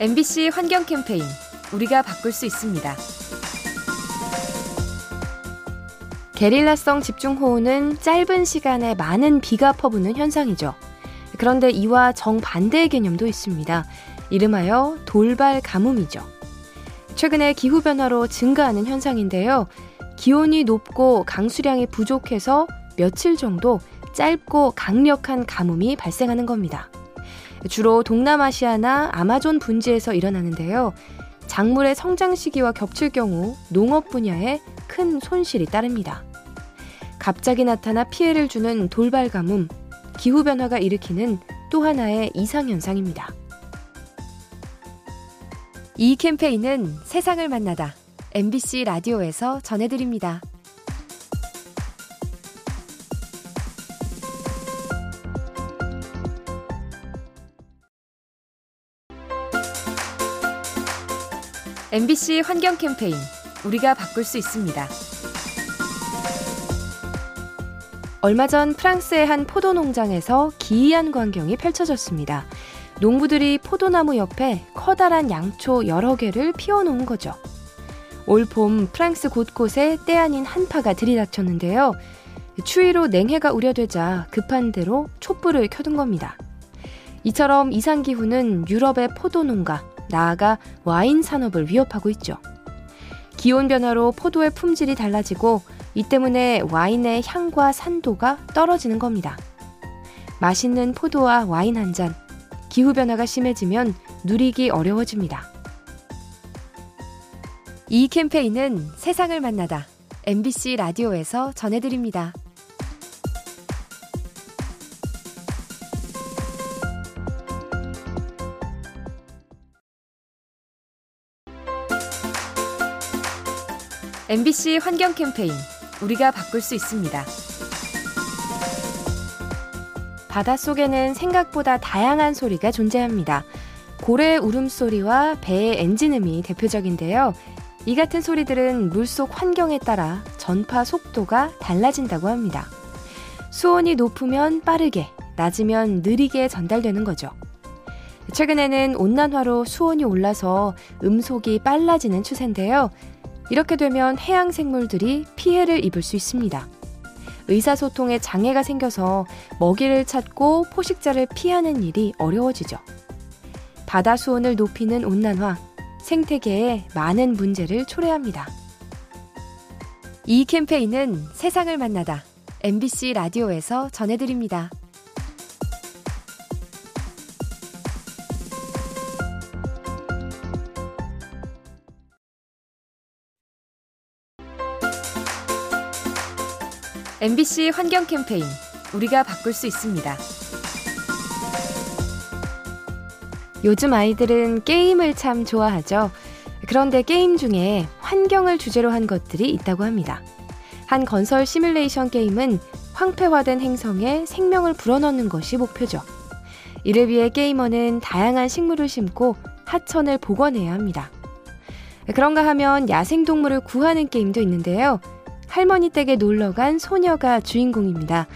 MBC 환경 캠페인 우리가 바꿀 수 있습니다. 게릴라성 집중호우는 짧은 시간에 많은 비가 퍼부는 현상이죠. 그런데 이와 정반대의 개념도 있습니다. 이름하여 돌발 가뭄이죠. 최근에 기후변화로 증가하는 현상인데요. 기온이 높고 강수량이 부족해서 며칠 정도 짧고 강력한 가뭄이 발생하는 겁니다. 주로 동남아시아나 아마존 분지에서 일어나는데요. 작물의 성장 시기와 겹칠 경우 농업 분야에 큰 손실이 따릅니다. 갑자기 나타나 피해를 주는 돌발 가뭄, 기후변화가 일으키는 또 하나의 이상현상입니다. 이 캠페인은 세상을 만나다 MBC 라디오에서 전해드립니다. MBC 환경 캠페인 우리가 바꿀 수 있습니다. 얼마 전 프랑스의 한 포도 농장에서 기이한 광경이 펼쳐졌습니다. 농부들이 포도나무 옆에 커다란 양초 여러 개를 피워놓은 거죠. 올 봄 프랑스 곳곳에 때 아닌 한파가 들이닥쳤는데요. 추위로 냉해가 우려되자 급한 대로 촛불을 켜둔 겁니다. 이처럼 이상기후는 유럽의 포도 농가, 나아가 와인 산업을 위협하고 있죠. 기온 변화로 포도의 품질이 달라지고 이 때문에 와인의 향과 산도가 떨어지는 겁니다. 맛있는 포도와 와인 한 잔, 기후변화가 심해지면 누리기 어려워집니다. 이 캠페인은 세상을 만나다 MBC 라디오에서 전해드립니다. MBC 환경 캠페인 우리가 바꿀 수 있습니다. 바닷속에는 생각보다 다양한 소리가 존재합니다. 고래의 울음소리와 배의 엔진음이 대표적인데요. 이 같은 소리들은 물속 환경에 따라 전파 속도가 달라진다고 합니다. 수온이 높으면 빠르게, 낮으면 느리게 전달되는 거죠. 최근에는 온난화로 수온이 올라서 음속이 빨라지는 추세인데요. 이렇게 되면 해양 생물들이 피해를 입을 수 있습니다. 의사소통에 장애가 생겨서 먹이를 찾고 포식자를 피하는 일이 어려워지죠. 바다 수온을 높이는 온난화, 생태계에 많은 문제를 초래합니다. 이 캠페인은 세상을 만나다 MBC 라디오에서 전해드립니다. MBC 환경 캠페인 우리가 바꿀 수 있습니다. 요즘 아이들은 게임을 참 좋아하죠. 그런데 게임 중에 환경을 주제로 한 것들이 있다고 합니다. 한 건설 시뮬레이션 게임은 황폐화된 행성에 생명을 불어넣는 것이 목표죠. 이를 위해 게이머는 다양한 식물을 심고 하천을 복원해야 합니다. 그런가 하면 야생동물을 구하는 게임도 있는데요. 할머니 댁에 놀러 간 소녀가 주인공입니다.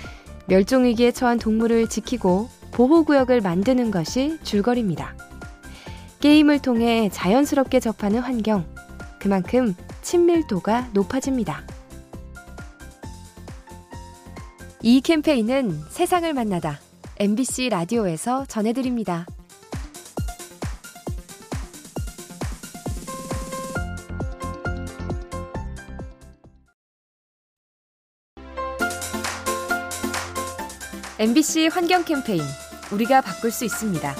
멸종위기에 처한 동물을 지키고 보호구역을 만드는 것이 줄거리입니다. 게임을 통해 자연스럽게 접하는 환경, 그만큼 친밀도가 높아집니다. 이 캠페인은 세상을 만나다 MBC 라디오에서 전해드립니다. MBC 환경 캠페인 우리가 바꿀 수 있습니다.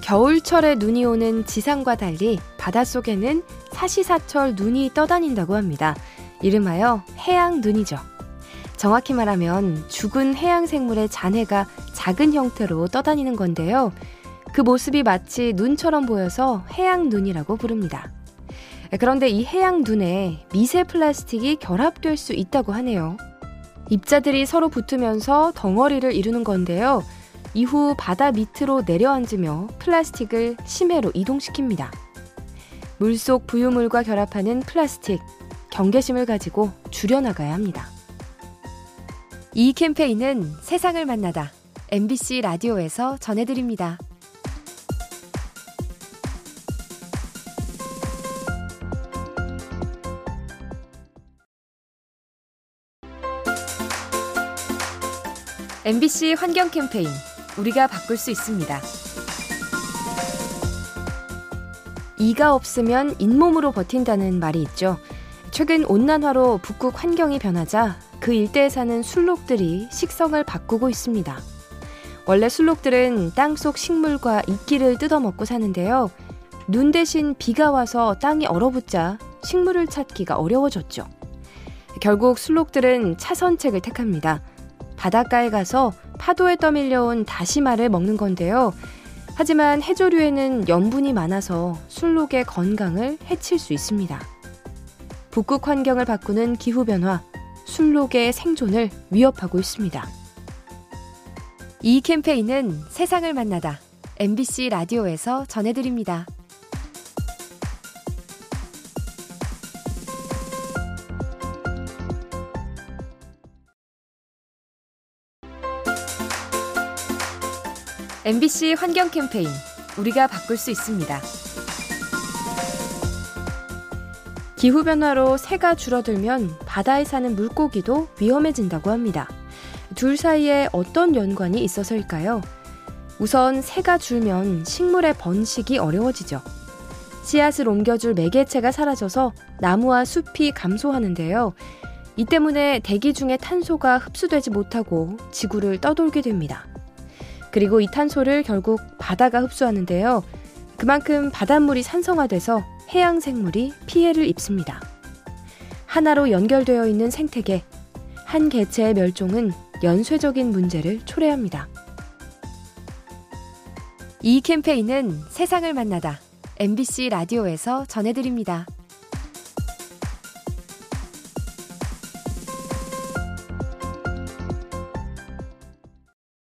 겨울철에 눈이 오는 지상과 달리 바닷속에는 사시사철 눈이 떠다닌다고 합니다. 이름하여 해양 눈이죠. 정확히 말하면 죽은 해양 생물의 잔해가 작은 형태로 떠다니는 건데요. 그 모습이 마치 눈처럼 보여서 해양 눈이라고 부릅니다. 그런데 이 해양 눈에 미세 플라스틱이 결합될 수 있다고 하네요. 입자들이 서로 붙으면서 덩어리를 이루는 건데요. 이후 바다 밑으로 내려앉으며 플라스틱을 심해로 이동시킵니다. 물속 부유물과 결합하는 플라스틱, 경계심을 가지고 줄여나가야 합니다. 이 캠페인은 세상을 만나다 MBC 라디오에서 전해드립니다. MBC 환경 캠페인 우리가 바꿀 수 있습니다. 이가 없으면 잇몸으로 버틴다는 말이 있죠. 최근 온난화로 북극 환경이 변하자 그 일대에 사는 술록들이 식성을 바꾸고 있습니다. 원래 술록들은 땅속 식물과 이끼를 뜯어먹고 사는데요. 눈 대신 비가 와서 땅이 얼어붙자 식물을 찾기가 어려워졌죠. 결국 술록들은 차선책을 택합니다. 바닷가에 가서 파도에 떠밀려온 다시마를 먹는 건데요. 하지만 해조류에는 염분이 많아서 술록의 건강을 해칠 수 있습니다. 북극 환경을 바꾸는 기후변화, 술록의 생존을 위협하고 있습니다. 이 캠페인은 세상을 만나다 MBC 라디오에서 전해드립니다. MBC 환경 캠페인 우리가 바꿀 수 있습니다. 기후변화로 새가 줄어들면 바다에 사는 물고기도 위험해진다고 합니다. 둘 사이에 어떤 연관이 있어서일까요? 우선 새가 줄면 식물의 번식이 어려워지죠. 씨앗을 옮겨줄 매개체가 사라져서 나무와 숲이 감소하는데요. 이 때문에 대기 중에 탄소가 흡수되지 못하고 지구를 떠돌게 됩니다. 그리고 이 탄소를 결국 바다가 흡수하는데요. 그만큼 바닷물이 산성화돼서 해양 생물이 피해를 입습니다. 하나로 연결되어 있는 생태계, 한 개체의 멸종은 연쇄적인 문제를 초래합니다. 이 캠페인은 세상을 만나다 MBC 라디오에서 전해드립니다.